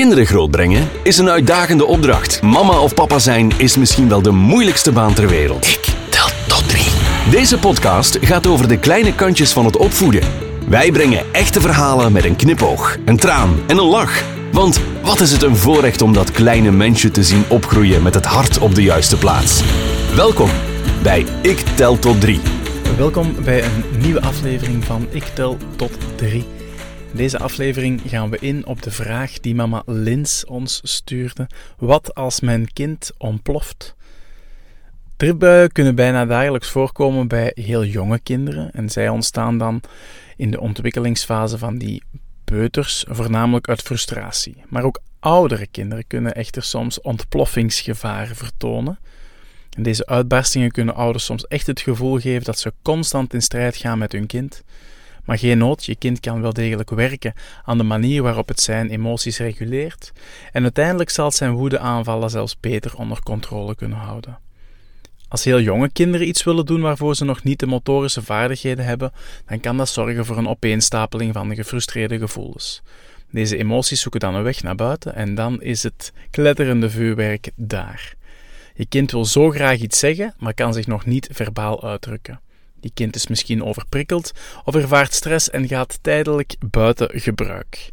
Kinderen grootbrengen is een uitdagende opdracht. Mama of papa zijn is misschien wel de moeilijkste baan ter wereld. Ik tel tot drie. Deze podcast gaat over de kleine kantjes van het opvoeden. Wij brengen echte verhalen met een knipoog, een traan en een lach. Want wat is het een voorrecht om dat kleine mensje te zien opgroeien met het hart op de juiste plaats. Welkom bij Ik Tel Tot Drie. Welkom bij een nieuwe aflevering van Ik Tel Tot 3. In deze aflevering gaan we in op de vraag die mama Lins ons stuurde. Wat als mijn kind ontploft? Driftbuien kunnen bijna dagelijks voorkomen bij heel jonge kinderen en zij ontstaan dan in de ontwikkelingsfase van die peuters, voornamelijk uit frustratie. Maar ook oudere kinderen kunnen echter soms ontploffingsgevaren vertonen. En deze uitbarstingen kunnen ouders soms echt het gevoel geven dat ze constant in strijd gaan met hun kind. Maar geen nood, je kind kan wel degelijk werken aan de manier waarop het zijn emoties reguleert en uiteindelijk zal het zijn woedeaanvallen zelfs beter onder controle kunnen houden. Als heel jonge kinderen iets willen doen waarvoor ze nog niet de motorische vaardigheden hebben, dan kan dat zorgen voor een opeenstapeling van de gefrustreerde gevoelens. Deze emoties zoeken dan een weg naar buiten en dan is het kletterende vuurwerk daar. Je kind wil zo graag iets zeggen, maar kan zich nog niet verbaal uitdrukken. Je kind is misschien overprikkeld of ervaart stress en gaat tijdelijk buiten gebruik.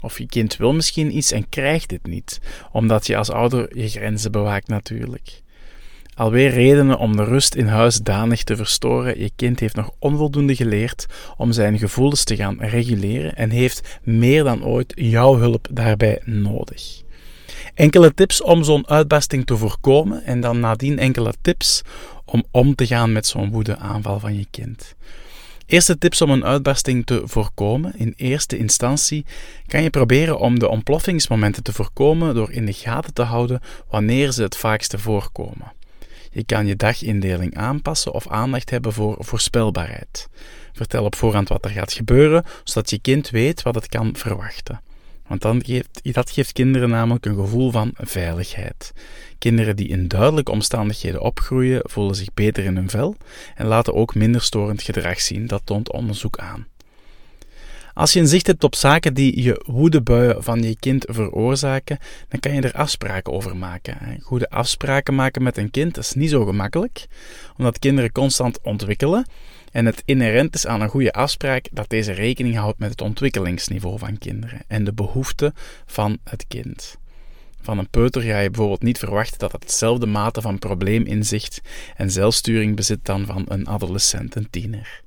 Of je kind wil misschien iets en krijgt het niet, omdat je als ouder je grenzen bewaakt natuurlijk. Alweer redenen om de rust in huis danig te verstoren. Je kind heeft nog onvoldoende geleerd om zijn gevoelens te gaan reguleren en heeft meer dan ooit jouw hulp daarbij nodig. Enkele tips om zo'n uitbarsting te voorkomen en dan nadien enkele tips om om te gaan met zo'n woedeaanval van je kind. Eerste tips om een uitbarsting te voorkomen. In eerste instantie kan je proberen om de ontploffingsmomenten te voorkomen door in de gaten te houden wanneer ze het vaakste voorkomen. Je kan je dagindeling aanpassen of aandacht hebben voor voorspelbaarheid. Vertel op voorhand wat er gaat gebeuren, zodat je kind weet wat het kan verwachten. Want dan geeft, dat geeft kinderen namelijk een gevoel van veiligheid. Kinderen die in duidelijke omstandigheden opgroeien, voelen zich beter in hun vel en laten ook minder storend gedrag zien, dat toont onderzoek aan. Als je een zicht hebt op zaken die je woedebuien van je kind veroorzaken, dan kan je er afspraken over maken. Goede afspraken maken met een kind is niet zo gemakkelijk, omdat kinderen constant ontwikkelen en het inherent is aan een goede afspraak dat deze rekening houdt met het ontwikkelingsniveau van kinderen en de behoeften van het kind. Van een peuter ga je bijvoorbeeld niet verwachten dat het hetzelfde mate van probleeminzicht en zelfsturing bezit dan van een adolescent, een tiener.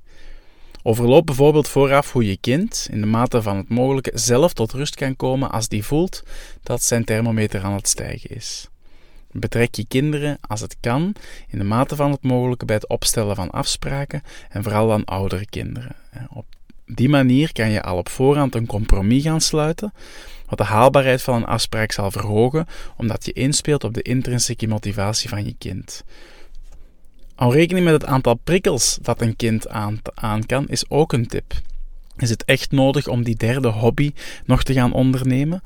Overloop bijvoorbeeld vooraf hoe je kind, in de mate van het mogelijke, zelf tot rust kan komen als die voelt dat zijn thermometer aan het stijgen is. Betrek je kinderen, als het kan, in de mate van het mogelijke bij het opstellen van afspraken en vooral dan oudere kinderen. Op die manier kan je al op voorhand een compromis gaan sluiten, wat de haalbaarheid van een afspraak zal verhogen, omdat je inspeelt op de intrinsieke motivatie van je kind. Hou rekening met het aantal prikkels dat een kind aan, aan kan, is ook een tip. Is het echt nodig om die derde hobby nog te gaan ondernemen?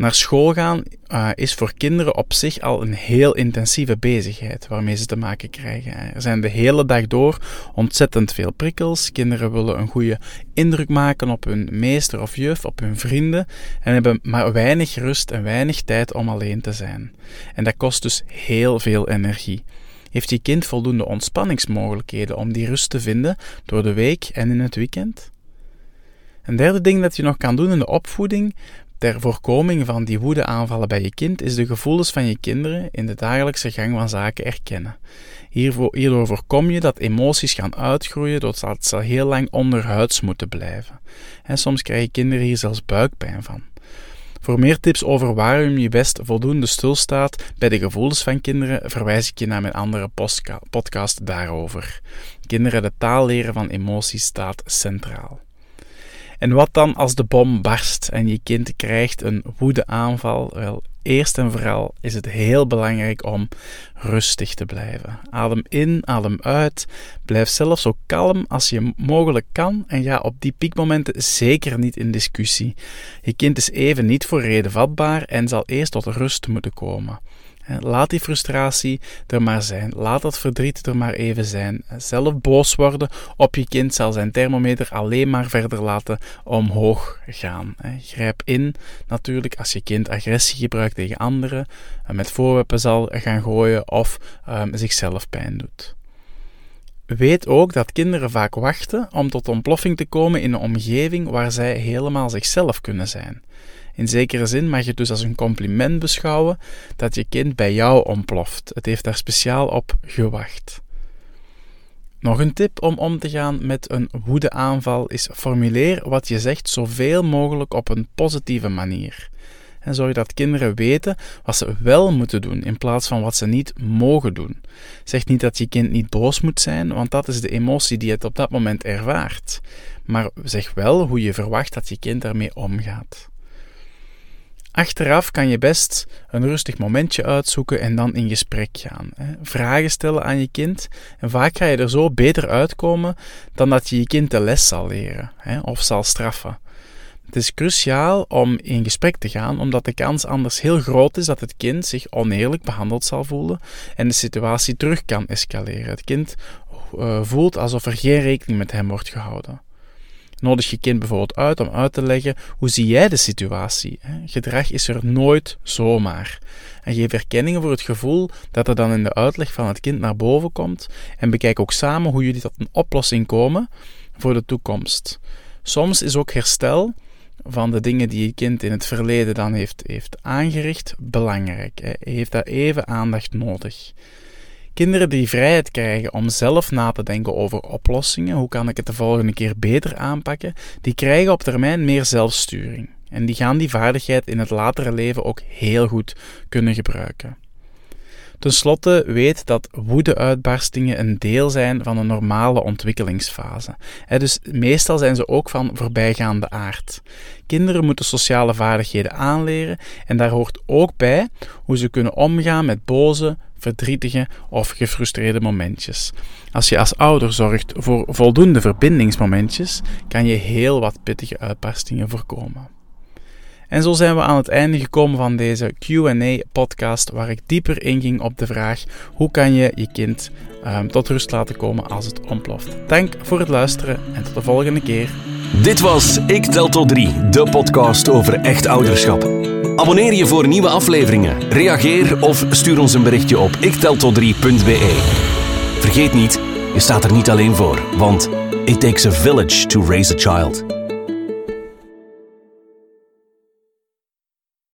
Naar school gaan uh, is voor kinderen op zich al een heel intensieve bezigheid waarmee ze te maken krijgen. Er zijn de hele dag door ontzettend veel prikkels. Kinderen willen een goede indruk maken op hun meester of juf, op hun vrienden en hebben maar weinig rust en weinig tijd om alleen te zijn. En dat kost dus heel veel energie. Heeft je kind voldoende ontspanningsmogelijkheden om die rust te vinden door de week en in het weekend? Een derde ding dat je nog kan doen in de opvoeding ter voorkoming van die woedeaanvallen bij je kind is de gevoelens van je kinderen in de dagelijkse gang van zaken erkennen. Hierdoor voorkom je dat emoties gaan uitgroeien doordat ze heel lang onderhuids moeten blijven. En soms krijgen kinderen hier zelfs buikpijn van. Voor meer tips over waarom je best voldoende stilstaat bij de gevoelens van kinderen, verwijs ik je naar mijn andere podcast daarover. Kinderen de taal leren van emoties staat centraal. En wat dan als de bom barst en je kind krijgt een woedeaanval? Wel, eerst en vooral is het heel belangrijk om rustig te blijven. Adem in, adem uit. Blijf zelf zo kalm als je mogelijk kan en ga op die piekmomenten zeker niet in discussie. Je kind is even niet voor reden vatbaar en zal eerst tot rust moeten komen. Laat die frustratie er maar zijn. Laat dat verdriet er maar even zijn. Zelf boos worden op je kind zal zijn thermometer alleen maar verder laten omhoog gaan. Grijp in natuurlijk als je kind agressie gebruikt tegen anderen, met voorwerpen zal gaan gooien of um, zichzelf pijn doet. Weet ook dat kinderen vaak wachten om tot ontploffing te komen in een omgeving waar zij helemaal zichzelf kunnen zijn. In zekere zin mag je het dus als een compliment beschouwen dat je kind bij jou ontploft. Het heeft daar speciaal op gewacht. Nog een tip om om te gaan met een woedeaanval is formuleer wat je zegt zoveel mogelijk op een positieve manier. En zorg dat kinderen weten wat ze wel moeten doen in plaats van wat ze niet mogen doen. Zeg niet dat je kind niet boos moet zijn, want dat is de emotie die het op dat moment ervaart. Maar zeg wel hoe je verwacht dat je kind daarmee omgaat. Achteraf kan je best een rustig momentje uitzoeken en dan in gesprek gaan. Vragen stellen aan je kind en vaak ga je er zo beter uitkomen dan dat je je kind de les zal leren of zal straffen. Het is cruciaal om in gesprek te gaan, omdat de kans anders heel groot is dat het kind zich oneerlijk behandeld zal voelen en de situatie terug kan escaleren. Het kind uh, voelt alsof er geen rekening met hem wordt gehouden. Nodig je kind bijvoorbeeld uit om uit te leggen hoe zie jij de situatie. Gedrag is er nooit zomaar. En geef erkenningen voor het gevoel dat er dan in de uitleg van het kind naar boven komt en bekijk ook samen hoe jullie tot een oplossing komen voor de toekomst. Soms is ook herstel van de dingen die je kind in het verleden dan heeft, heeft aangericht belangrijk. Hij heeft daar even aandacht nodig. Kinderen die vrijheid krijgen om zelf na te denken over oplossingen, hoe kan ik het de volgende keer beter aanpakken, die krijgen op termijn meer zelfsturing. En die gaan die vaardigheid in het latere leven ook heel goed kunnen gebruiken. Ten slotte weet dat woedeuitbarstingen een deel zijn van een normale ontwikkelingsfase. dus meestal zijn ze ook van voorbijgaande aard. Kinderen moeten sociale vaardigheden aanleren en daar hoort ook bij hoe ze kunnen omgaan met boze, verdrietige of gefrustreerde momentjes. Als je als ouder zorgt voor voldoende verbindingsmomentjes, kan je heel wat pittige uitbarstingen voorkomen. En zo zijn we aan het einde gekomen van deze QA-podcast, waar ik dieper inging op de vraag: hoe kan je je kind um, tot rust laten komen als het ontploft? Dank voor het luisteren en tot de volgende keer. Dit was Ik Tel Tot 3, de podcast over echt ouderschap. Abonneer je voor nieuwe afleveringen, reageer of stuur ons een berichtje op ikteltot3.be. Vergeet niet, je staat er niet alleen voor, want it takes a village to raise a child.